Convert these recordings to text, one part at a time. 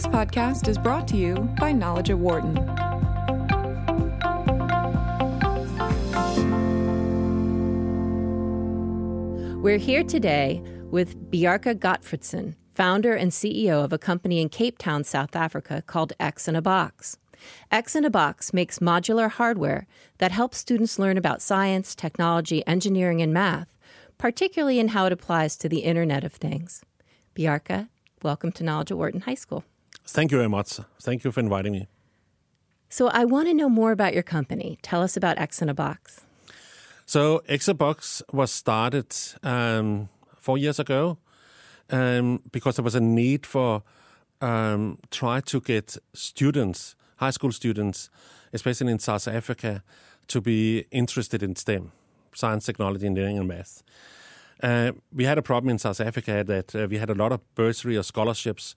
This podcast is brought to you by Knowledge at Wharton. We're here today with Bjarke Gottfredsen, founder and CEO of a company in Cape Town, South Africa called XinaBox. X in a Box makes modular hardware that helps students learn about science, technology, engineering, and math, particularly in how it applies to the Internet of Things. Bjarke, welcome to Knowledge at Wharton High School. Thank you very much. Thank you for inviting me. So, I want to know more about your company. Tell us about XinaBox. So, XinaBox was started um, four years ago um, because there was a need for um, try to get students, high school students, especially in South Africa, to be interested in STEM, science, technology, engineering, and math. Uh, we had a problem in South Africa that uh, we had a lot of bursary or scholarships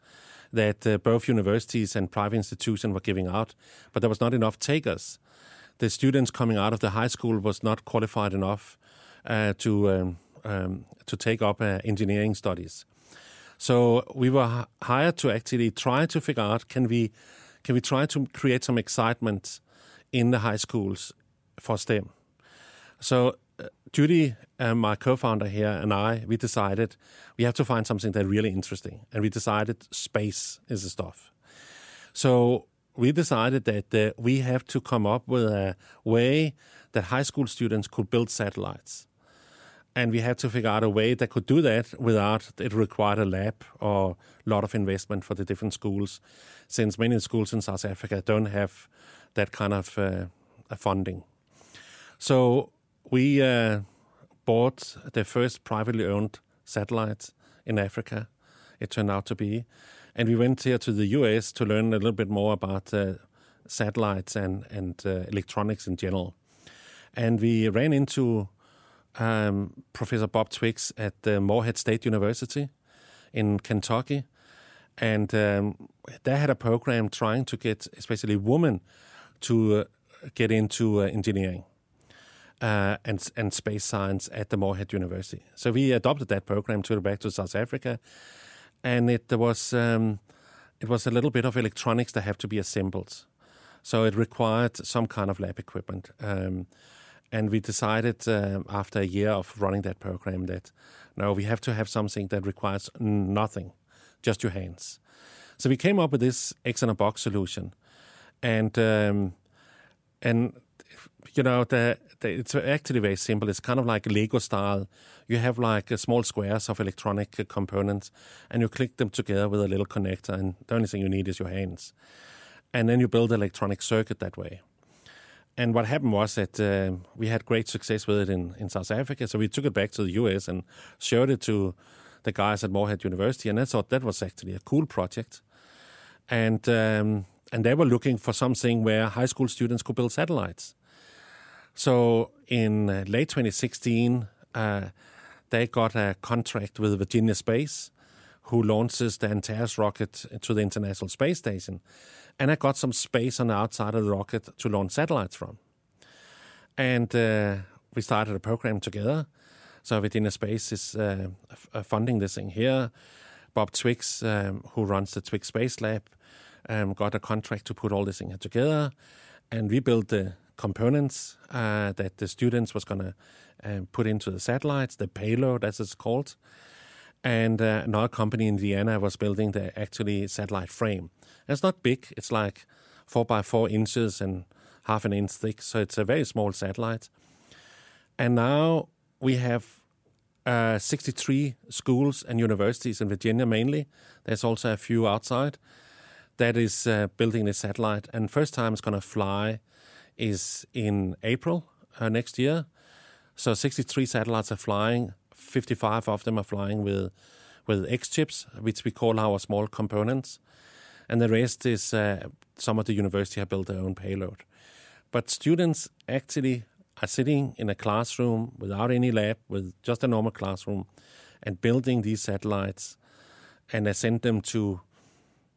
that uh, both universities and private institutions were giving out, but there was not enough takers. The students coming out of the high school was not qualified enough uh, to um, um, to take up uh, engineering studies. So we were hired to actually try to figure out can we can we try to create some excitement in the high schools for STEM. So Judy, uh, my co-founder here, and I, we decided we have to find something that's really interesting, and we decided space is the stuff. So we decided that uh, we have to come up with a way that high school students could build satellites and we had to figure out a way that could do that without it required a lab or a lot of investment for the different schools, since many schools in South Africa don't have that kind of uh, funding. So we uh, bought the first privately owned satellite in Africa. It turned out to be, and we went here to the US to learn a little bit more about uh, satellites and and uh, electronics in general. And we ran into um, Professor Bob Twiggs at the Morehead State University in Kentucky, and um, they had a program trying to get especially women to uh, get into uh, engineering. Uh, and and space science at the Morehead University. So we adopted that program, it back to South Africa, and it was um, it was a little bit of electronics that have to be assembled. So it required some kind of lab equipment. Um, and we decided um, after a year of running that program that no, we have to have something that requires nothing, just your hands. So we came up with this XinaBox solution, and um, and you know the, the, it's actually very simple. It's kind of like Lego style. You have like small squares of electronic components, and you click them together with a little connector, and the only thing you need is your hands, and then you build an electronic circuit that way and what happened was that uh, we had great success with it in, in South Africa. So we took it back to the US and showed it to the guys at Morehead University, and I thought that was actually a cool project. And um, and they were looking for something where high school students could build satellites. So in uh, late 2016, uh, they got a contract with Virginia Space, who launches the Antares rocket to the International Space Station and I got some space on the outside of the rocket to launch satellites from. And uh, we started a program together. So Virginia Space is uh, f- funding this thing here. Bob Twiggs, um, who runs the Twiggs Space Lab, um, got a contract to put all this thing together, and we built the components uh, that the students was going to um, put into the satellites, the payload as it's called. And uh, another company in Indiana was building the actually satellite frame. And it's not big; it's like four by four inches and half an inch thick, so it's a very small satellite. And now we have uh, 63 schools and universities in Virginia mainly. There's also a few outside that is uh, building this satellite. And first time it's going to fly is in April uh, next year. So 63 satellites are flying. 55 of them are flying with with X chips, which we call our small components and the rest is uh, some of the university have built their own payload. But students actually are sitting in a classroom without any lab, with just a normal classroom, and building these satellites, and they send them to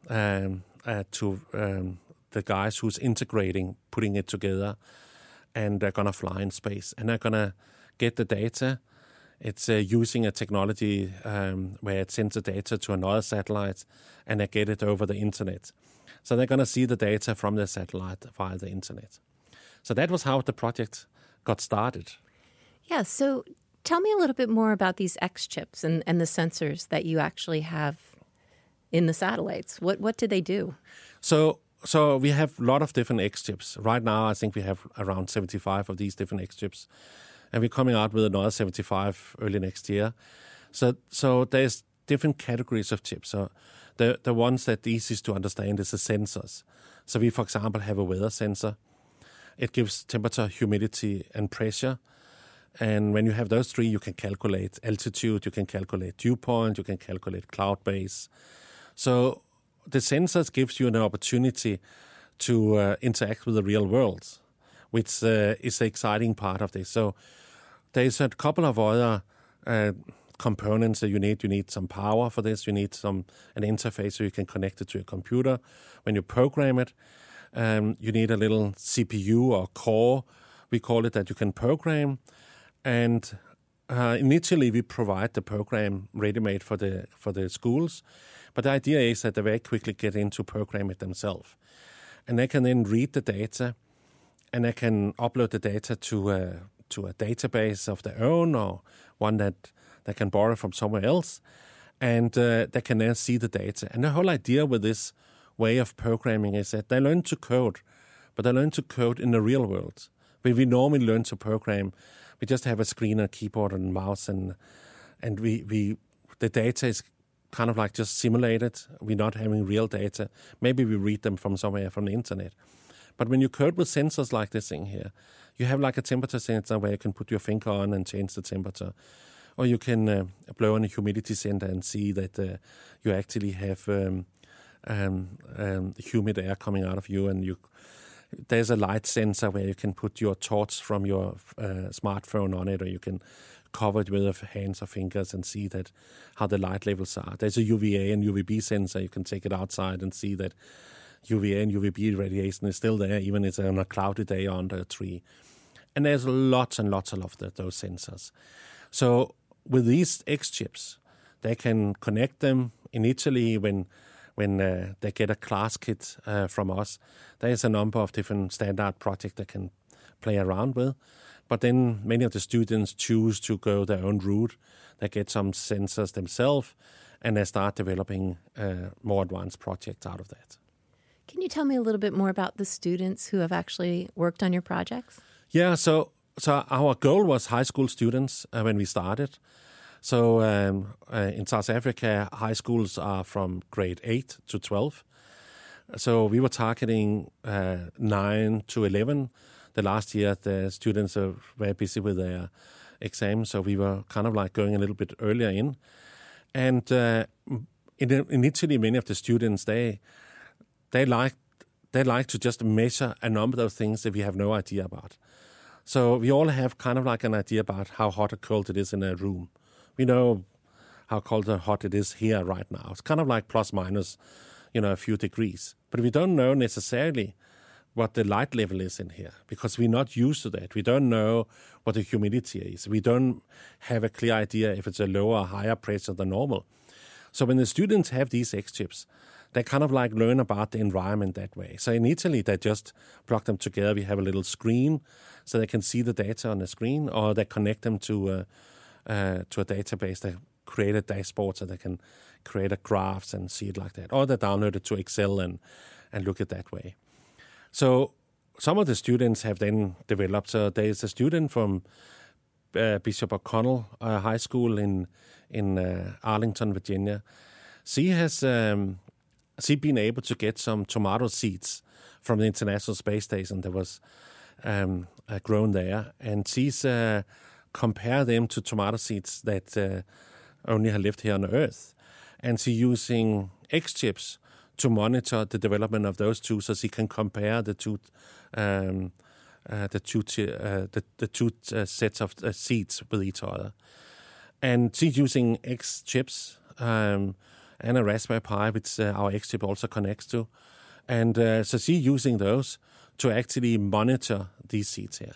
um, uh, to um, the guys who's integrating, putting it together, and they're gonna fly in space, and they're gonna get the data it's uh, using a technology um, where it sends the data to another satellite and they get it over the internet. So they're going to see the data from the satellite via the internet. So that was how the project got started. Yeah. So tell me a little bit more about these X chips and, and the sensors that you actually have in the satellites. What what did they do? So so we have a lot of different X chips. Right now, I think we have around 75 of these different X chips and we're coming out with another 75 early next year. So so there's different categories of chips. So the the ones that easiest to understand is the sensors. So we, for example, have a weather sensor. It gives temperature, humidity, and pressure. And when you have those three, you can calculate altitude, you can calculate dew point, you can calculate cloud base. So the sensors gives you an opportunity to uh, interact with the real world, which uh, is the exciting part of this. So there's a couple of other uh, components that you need. You need some power for this. You need some an interface so you can connect it to your computer when you program it. Um, you need a little CPU or core, we call it, that you can program. And uh, initially, we provide the program ready-made for the for the schools, but the idea is that they very quickly get into program it themselves, and they can then read the data, and they can upload the data to uh, to a database of their own or one that they can borrow from somewhere else, and uh, they can then see the data. And the whole idea with this way of programming is that they learn to code, but they learn to code in the real world. When we normally learn to program, we just have a screen, a keyboard, and a mouse, and and we we the data is kind of like just simulated. We're not having real data. Maybe we read them from somewhere from the internet. But when you code with sensors like this thing here, you have like a temperature sensor where you can put your finger on and change the temperature. Or you can uh, blow on a humidity sensor and see that uh, you actually have um, um, um, humid air coming out of you. And you there's a light sensor where you can put your torch from your uh, smartphone on it, or you can cover it with hands or fingers and see that how the light levels are. There's a UVA and UVB sensor. You can take it outside and see that UVA and UVB radiation is still there, even if it's on a cloudy day under a tree. And there's lots and lots of those sensors. So with these X chips, they can connect them initially when when uh, they get a class kit uh, from us. There's a number of different standard projects they can play around with. But then many of the students choose to go their own route. They get some sensors themselves and they start developing uh, more advanced projects out of that. Can you tell me a little bit more about the students who have actually worked on your projects? Yeah, so so our goal was high school students uh, when we started. So um, uh, in South Africa, high schools are from grade eight to twelve. So we were targeting uh, nine to eleven. The last year, the students are very busy with their exams, so we were kind of like going a little bit earlier in. And uh, initially, many of the students they they like they like to just measure a number of things that we have no idea about. So we all have kind of like an idea about how hot or cold it is in a room. We know how cold or hot it is here right now. It's kind of like plus minus, you know, a few degrees. But we don't know necessarily what the light level is in here because we're not used to that. We don't know what the humidity is. We don't have a clear idea if it's a lower or higher pressure than normal. So when the students have these X chips, they kind of like learn about the environment that way. So in Italy, they just plug them together. We have a little screen so they can see the data on the screen, or they connect them to a, uh, to a database. They create a dashboard so they can create a graphs and see it like that, or they download it to Excel and and look at that way. So some of the students have then developed. So there is a student from uh, Bishop O'Connell uh, High School in in uh, Arlington, Virginia. She has um, she been able to get some tomato seeds from the International Space Station that was um, uh, grown there, and she's uh, compare them to tomato seeds that uh, only have lived here on Earth, and she's using X chips to monitor the development of those two, so she can compare the two. Um, uh, the two uh, the, the two uh, sets of seeds with each other, and she's using X chips um, and a Raspberry Pi, which uh, our X chip also connects to. And uh, so she's using those to actually monitor these seeds here.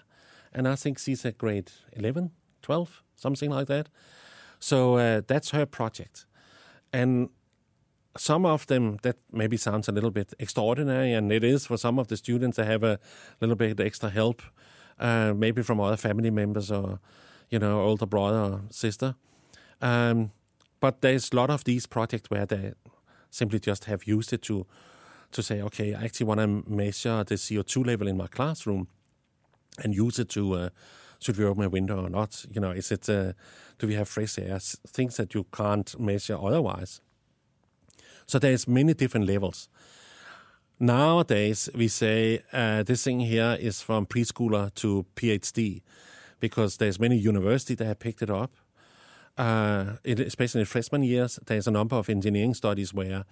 And I think she's at grade 11, 12, something like that. So uh, that's her project. And some of them, that maybe sounds a little bit extraordinary, and it is for some of the students to have a little bit extra help, uh, maybe from other family members or, you know, older brother or sister. Um, but there's a lot of these projects where they simply just have used it to to say, okay, I actually want to measure the CO2 level in my classroom and use it to uh, should we open a window or not? You know, is it uh, do we have fresh air? Things that you can't measure otherwise. So there's many different levels. Nowadays, we say uh, this thing here is from preschooler to PhD because there's many universities that have picked it up. Uh, especially in freshman years, there's a number of engineering studies where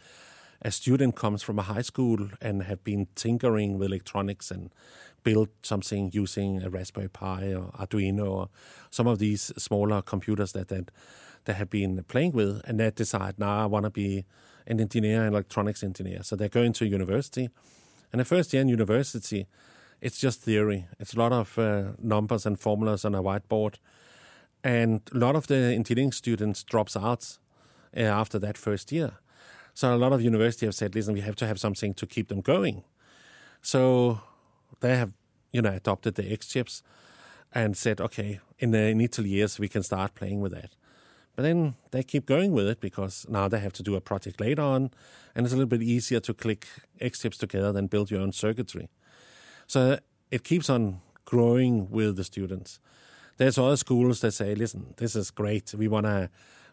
a student comes from a high school and have been tinkering with electronics and built something using a Raspberry Pi or Arduino or some of these smaller computers that that they have been playing with, and they decide now I want to be an engineer, an electronics engineer. So they're going to university, and the first year in university, it's just theory. It's a lot of uh, numbers and formulas on a whiteboard, and a lot of the engineering students drops out uh, after that first year. So a lot of universities have said, listen, we have to have something to keep them going. So they have, you know, adopted the X chips and said, okay, in the initial years we can start playing with that. But then they keep going with it because now they have to do a project later on, and it's a little bit easier to click X chips together than build your own circuitry. So it keeps on growing with the students. There's other schools that say, listen, this is great. We want to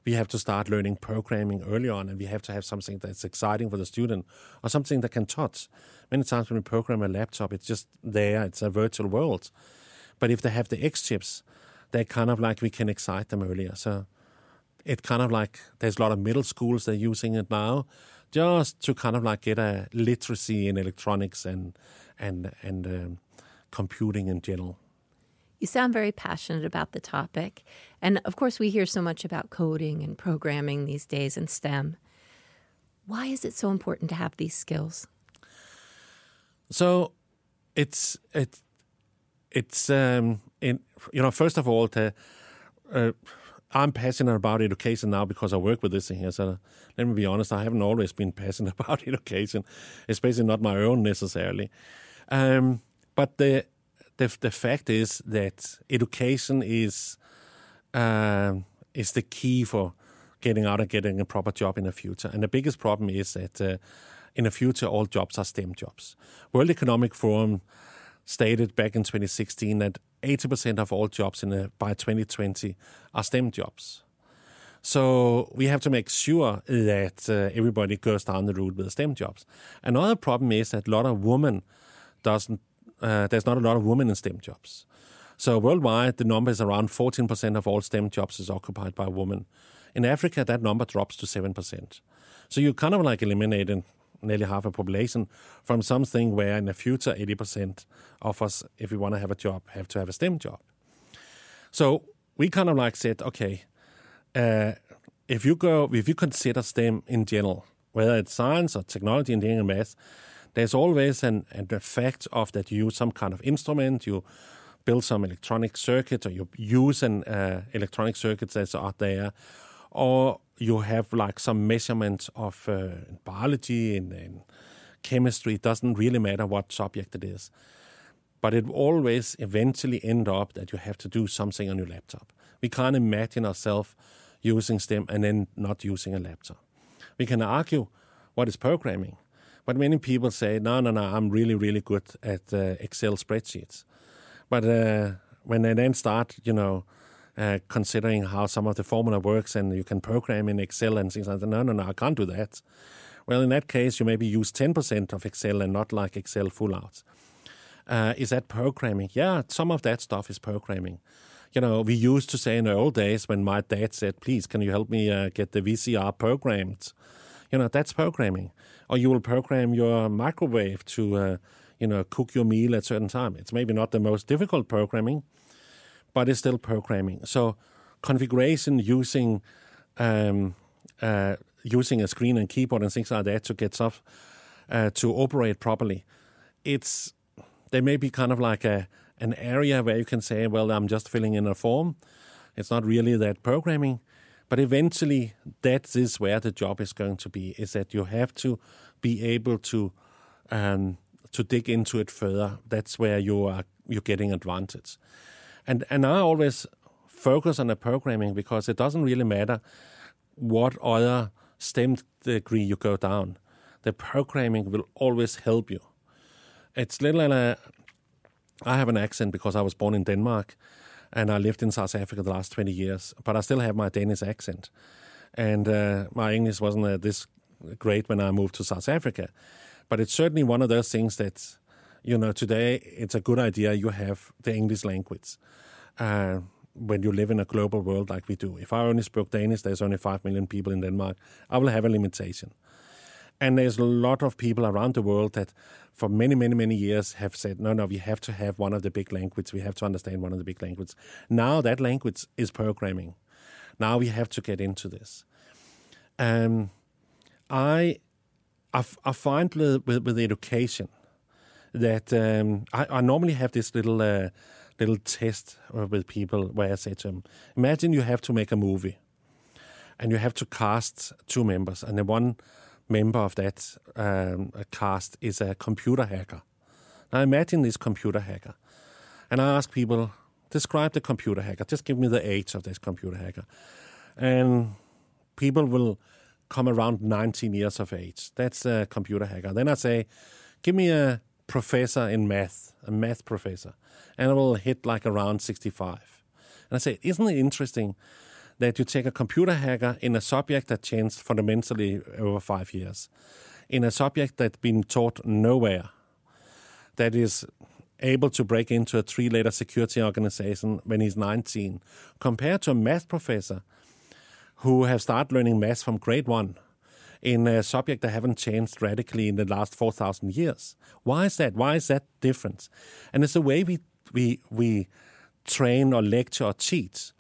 we have to start learning programming early on and we have to have something that's exciting for the student or something that can touch. Many times when we program a laptop, it's just there, it's a virtual world. But if they have the X chips, they're kind of like we can excite them earlier. So it kind of like there's a lot of middle schools that are using it now just to kind of like get a literacy in electronics and and and um, computing in general. You sound very passionate about the topic. And of course, we hear so much about coding and programming these days in STEM. Why is it so important to have these skills? So it's it it's um in you know first of all the uh, I'm passionate about education now because I work with this thing. So let me be honest, I haven't always been passionate about education, especially not my own necessarily. Um, but the the the fact is that education is uh, is the key for getting out and getting a proper job in the future. And the biggest problem is that uh, in the future, all jobs are STEM jobs. World Economic Forum stated back in 2016 that 80% of all jobs in the, by 2020 are STEM jobs. So we have to make sure that uh, everybody goes down the route with STEM jobs. Another problem is that a lot of women doesn't uh, there's not a lot of women in STEM jobs. So worldwide, the number is around 14% of all STEM jobs is occupied by women. In Africa, that number drops to 7%. So you kind of like eliminating nearly half a population from something where in the future 80% of us, if we want to have a job, have to have a STEM job. So we kind of like said, okay, uh, if you go, if you consider STEM in general, whether it's science or technology, engineering, and math, there's always an, an effect of that you use some kind of instrument, you build some electronic circuit, or you use an uh, electronic circuit that's out there, or you have like some measurements of uh, biology and, and chemistry. It doesn't really matter what subject it is. But it always eventually end up that you have to do something on your laptop. We can't imagine ourselves using STEM and then not using a laptop. We can argue what is programming, but many people say, no, no, no, I'm really, really good at uh, Excel spreadsheets. But uh, when they then start, you know, uh, considering how some of the formula works and you can program in Excel and things like that, no, no, no, I can't do that. Well, in that case, you maybe use 10% of Excel and not like Excel full out. Uh, is that programming? Yeah, some of that stuff is programming. You know, we used to say in the old days when my dad said, please, can you help me uh, get the VCR programmed? You know, that's programming or you will program your microwave to, uh, you know, cook your meal at certain time. It's maybe not the most difficult programming, but it's still programming. So configuration using um, uh, using a screen and keyboard and things like that to get stuff uh, to operate properly. It's there may be kind of like a an area where you can say, well, I'm just filling in a form. It's not really that programming, but eventually that is where the job is going to be. Is that you have to be able to um, to dig into it further. That's where you are you're getting advantage. And and I always focus on the programming because it doesn't really matter what other STEM degree you go down. The programming will always help you. It's little. Uh, I have an accent because I was born in Denmark, and I lived in South Africa the last twenty years. But I still have my Danish accent, and uh, my English wasn't uh, this great when I moved to South Africa. But it's certainly one of those things that, you know, today it's a good idea you have the English language uh, when you live in a global world like we do. If I only spoke Danish, there's only 5 million people in Denmark, I will have a limitation. And there's a lot of people around the world that for many, many, many years have said, no, no, we have to have one of the big languages. We have to understand one of the big languages. Now that language is programming. Now we have to get into this. Um, I I, I find with, with, with education that um, I, I, normally have this little uh, little test with people where I say to them, imagine you have to make a movie and you have to cast two members, and the one member of that um, cast is a computer hacker. Now imagine this computer hacker, and I ask people, describe the computer hacker. Just give me the age of this computer hacker, and people will come around 19 years of age. That's a computer hacker. Then I say, give me a professor in math, a math professor, and I will hit like around 65. And I say, isn't it interesting that you take a computer hacker in a subject that changed fundamentally over five years, in a subject that's been taught nowhere, that is able to break into a three letter security organization when he's 19, compared to a math professor who have started learning math from grade one in a subject that haven't changed radically in the last 4,000 years. Why is that? Why is that difference? And it's the way we, we, we train or lecture or teach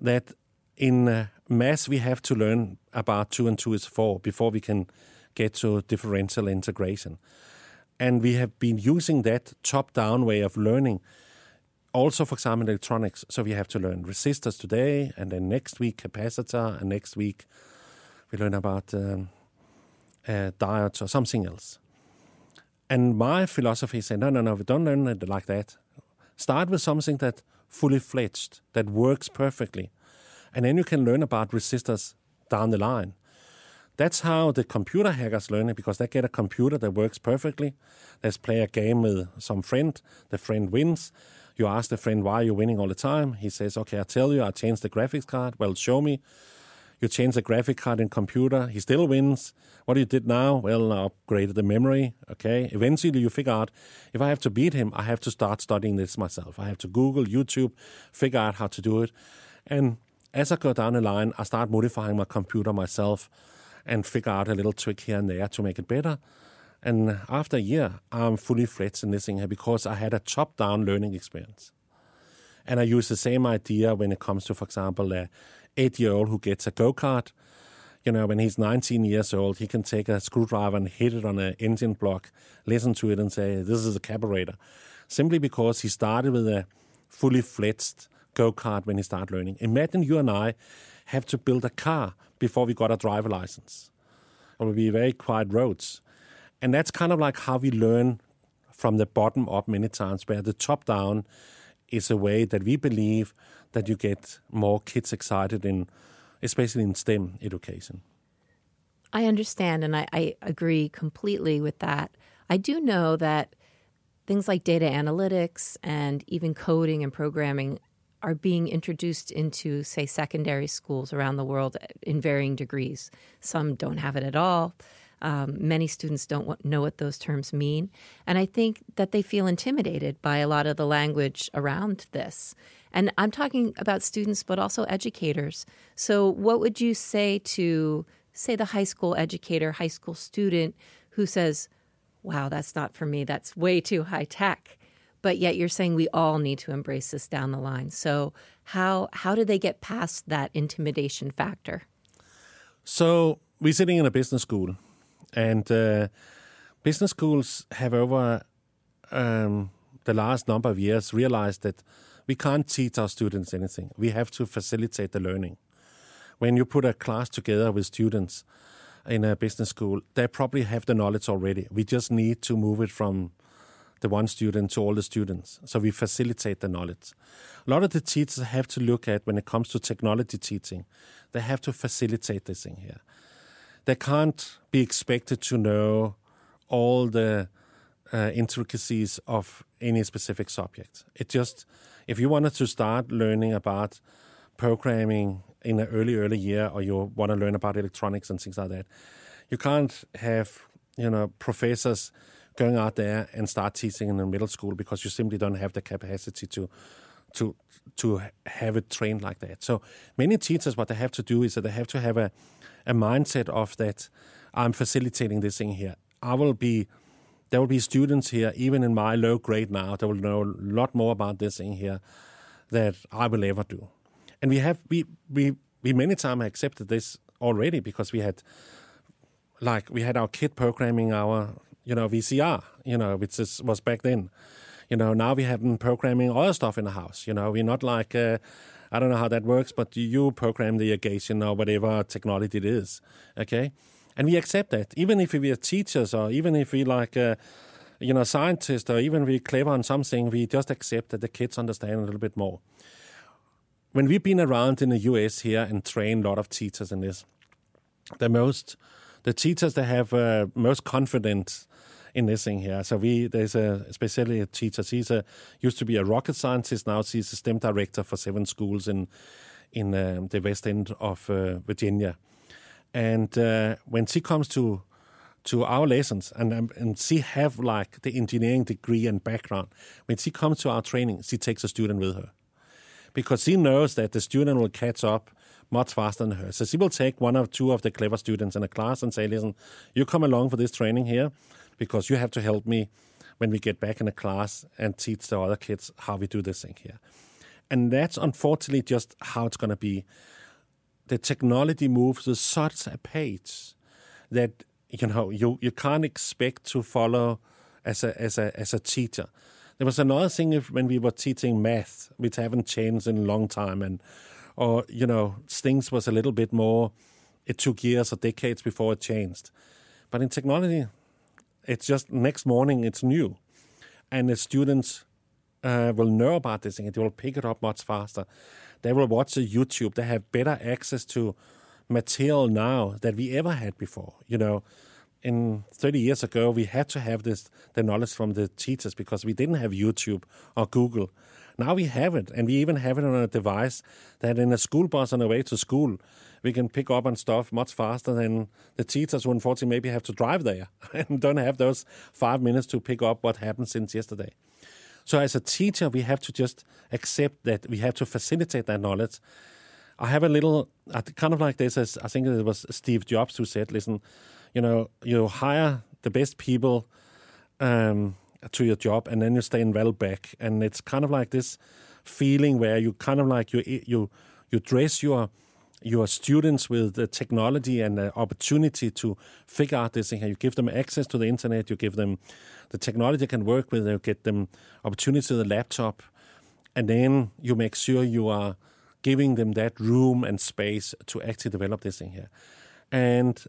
that in uh, math we have to learn about 2 and 2 is 4 before we can get to differential integration. And we have been using that top down way of learning also, for example, electronics. So we have to learn resistors today, and then next week capacitor, and next week we learn about um, uh, diodes or something else. And my philosophy is, no, no, no, we don't learn it like that. Start with something that fully fledged, that works perfectly, and then you can learn about resistors down the line. That's how the computer hackers learn it because they get a computer that works perfectly. Let's play a game with some friend. The friend wins. You ask the friend, why are you winning all the time? He says, okay, I tell you, I changed the graphics card. Well, show me. You change the graphic card in computer. He still wins. What you did now? Well, I upgraded the memory. Okay. Eventually, you figure out if I have to beat him, I have to start studying this myself. I have to Google, YouTube, figure out how to do it. And as I go down the line, I start modifying my computer myself and figure out a little trick here and there to make it better. And after a year, I'm fully fledged in this thing here because I had a top down learning experience. And I use the same idea when it comes to, for example, a eight year old who gets a go kart. You know, when he's 19 years old, he can take a screwdriver and hit it on an engine block, listen to it, and say, This is a carburetor. Simply because he started with a fully fledged go kart when he started learning. Imagine you and I have to build a car before we got a driver license. It will be very quiet roads. And that's kind of like how we learn from the bottom up many times, where the top down is a way that we believe that you get more kids excited in, especially in STEM education. I understand, and I, I agree completely with that. I do know that things like data analytics and even coding and programming are being introduced into, say, secondary schools around the world in varying degrees. Some don't have it at all. Um, many students don't know what those terms mean. And I think that they feel intimidated by a lot of the language around this. And I'm talking about students, but also educators. So, what would you say to, say, the high school educator, high school student who says, wow, that's not for me, that's way too high tech? But yet you're saying we all need to embrace this down the line. So, how, how do they get past that intimidation factor? So, we're sitting in a business school and uh, business schools have over um, the last number of years realized that we can't teach our students anything. We have to facilitate the learning. When you put a class together with students in a business school, they probably have the knowledge already. We just need to move it from the one student to all the students. So we facilitate the knowledge. A lot of the teachers have to look at when it comes to technology teaching, they have to facilitate this thing here. They can't be expected to know all the uh, intricacies of any specific subject. It just, if you wanted to start learning about programming in an early, early year, or you want to learn about electronics and things like that, you can't have, you know, professors going out there and start teaching in the middle school because you simply don't have the capacity to to to have it trained like that. So many teachers, what they have to do is that they have to have a a mindset of that. I'm facilitating this thing here. I will be there will be students here, even in my low grade now, that will know a lot more about this thing here that I will ever do. And we have we we we many times accepted this already because we had like we had our kid programming our you know VCR, you know, which is, was back then. You know, now we have been programming other stuff in the house. You know, we're not like uh, I don't know how that works, but you program the irrigation or whatever technology it is. Okay, and we accept that, even if we are teachers or even if we like. Uh, you know, scientists or even we're clever on something, we just accept that the kids understand a little bit more. When we've been around in the US here and trained a lot of teachers in this, the most, the teachers that have uh, most confidence in this thing here. So we there's a especially a teacher. She's a used to be a rocket scientist. Now she's a STEM director for seven schools in in um, the west end of uh, Virginia. And uh, when she comes to to our lessons and um, and she have like the engineering degree and background, when she comes to our training, she takes a student with her because she knows that the student will catch up much faster than her. So she will take one or two of the clever students in a class and say, listen, you come along for this training here because you have to help me when we get back in the class and teach the other kids how we do this thing here. And that's unfortunately just how it's going to be. The technology moves at such a pace that you know you, you can't expect to follow as a as a as a teacher. There was another thing if, when we were teaching math, which haven't changed in a long time, and or you know things was a little bit more. It took years or decades before it changed, but in technology, it's just next morning it's new, and the students uh, will know about this thing. They will pick it up much faster. They will watch the YouTube. They have better access to material now that we ever had before. You know, in 30 years ago, we had to have this the knowledge from the teachers because we didn't have YouTube or Google. Now we have it, and we even have it on a device that in a school bus on the way to school, we can pick up on stuff much faster than the teachers who unfortunately maybe have to drive there and don't have those five minutes to pick up what happened since yesterday. So as a teacher, we have to just accept that we have to facilitate that knowledge. I have a little, kind of like this, as I think it was Steve Jobs who said, listen, you know, you hire the best people um, to your job and then you stay in well back. And it's kind of like this feeling where you kind of like you, you, you dress your your students with the technology and the opportunity to figure out this thing. You give them access to the internet, you give them the technology they can work with, you get them opportunity to the laptop, and then you make sure you are giving them that room and space to actually develop this thing here. And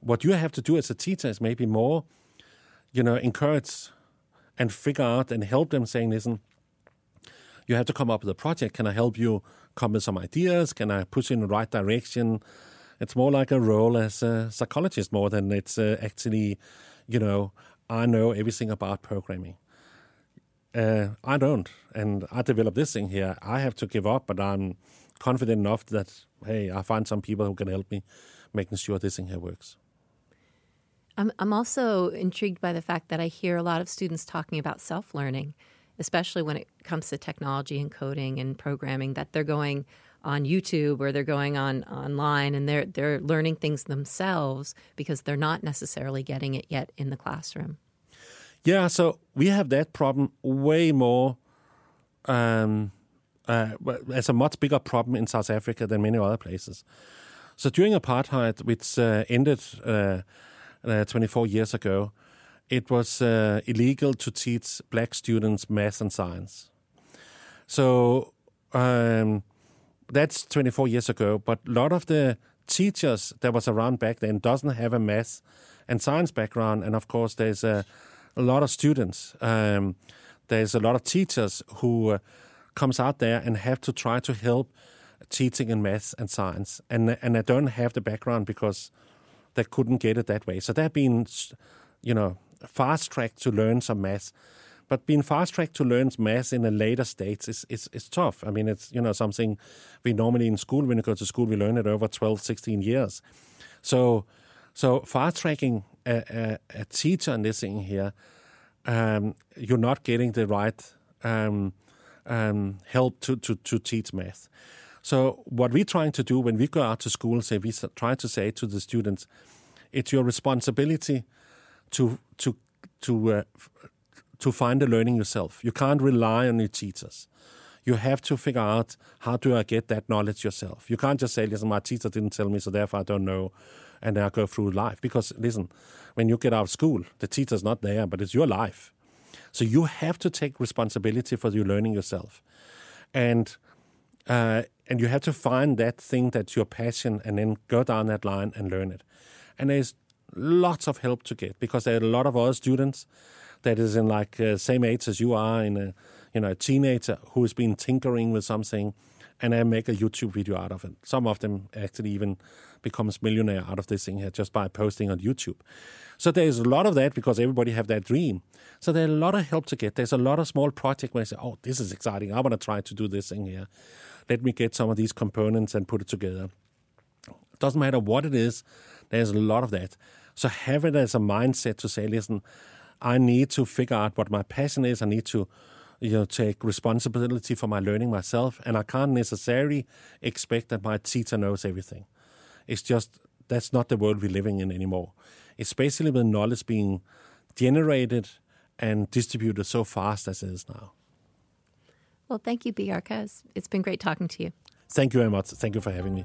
what you have to do as a teacher is maybe more, you know, encourage and figure out and help them saying, listen, you have to come up with a project. Can I help you come with some ideas? Can I push in the right direction? It's more like a role as a psychologist more than it's uh, actually, you know, I know everything about programming. Uh, I don't, and I developed this thing here. I have to give up, but I'm confident enough that hey, I find some people who can help me making sure this thing here works. I'm I'm also intrigued by the fact that I hear a lot of students talking about self learning especially when it comes to technology and coding and programming, that they're going on YouTube or they're going on online and they're they're learning things themselves because they're not necessarily getting it yet in the classroom. Yeah, so we have that problem way more um, uh, as a much bigger problem in South Africa than many other places. So during apartheid, which uh, ended uh, uh 24 years ago, it was uh, illegal to teach black students math and science. So um, that's 24 years ago. But a lot of the teachers that was around back then doesn't have a math and science background, and of course there's a, a lot of students. Um, there's a lot of teachers who uh, comes out there and have to try to help teaching in math and science, and and they don't have the background because they couldn't get it that way. So they've been, you know, fast tracked to learn some math. But being fast tracked to learn math in a later stage is, is, is tough. I mean, it's, you know, something we normally in school, when you go to school, we learn it over 12, 16 years. So, so fast tracking a, a, a teacher in this thing here, um, you're not getting the right um, um, help to, to, to teach math. So what we're trying to do when we go out to school, say we try to say to the students, it's your responsibility to to to uh, to find the learning yourself. You can't rely on your teachers. You have to figure out how do I get that knowledge yourself. You can't just say, "Listen, my teacher didn't tell me, so therefore I don't know," and then I go through life. Because listen, when you get out of school, the teacher's not there, but it's your life. So you have to take responsibility for your learning yourself, and uh, and you have to find that thing that's your passion and then go down that line and learn it. And there's lots of help to get because there are a lot of other students that is in like uh, same age as you are in a you know a teenager who has been tinkering with something and they make a YouTube video out of it. Some of them actually even becomes millionaire out of this thing here just by posting on YouTube. So there's a lot of that because everybody have that dream. So there's a lot of help to get. There's a lot of small project where I say, oh, this is exciting. I want to try to do this thing here let me get some of these components and put it together. Doesn't matter what it is, there's a lot of that. So have it as a mindset to say, listen, I need to figure out what my passion is. I need to, you know, take responsibility for my learning myself, and I can't necessarily expect that my teacher knows everything. It's just that's not the world we're living in anymore. It's basically the knowledge being generated and distributed so fast as it is now. Well, thank you, Bjarke. It's been great talking to you. Thank you very much. Thank you for having me.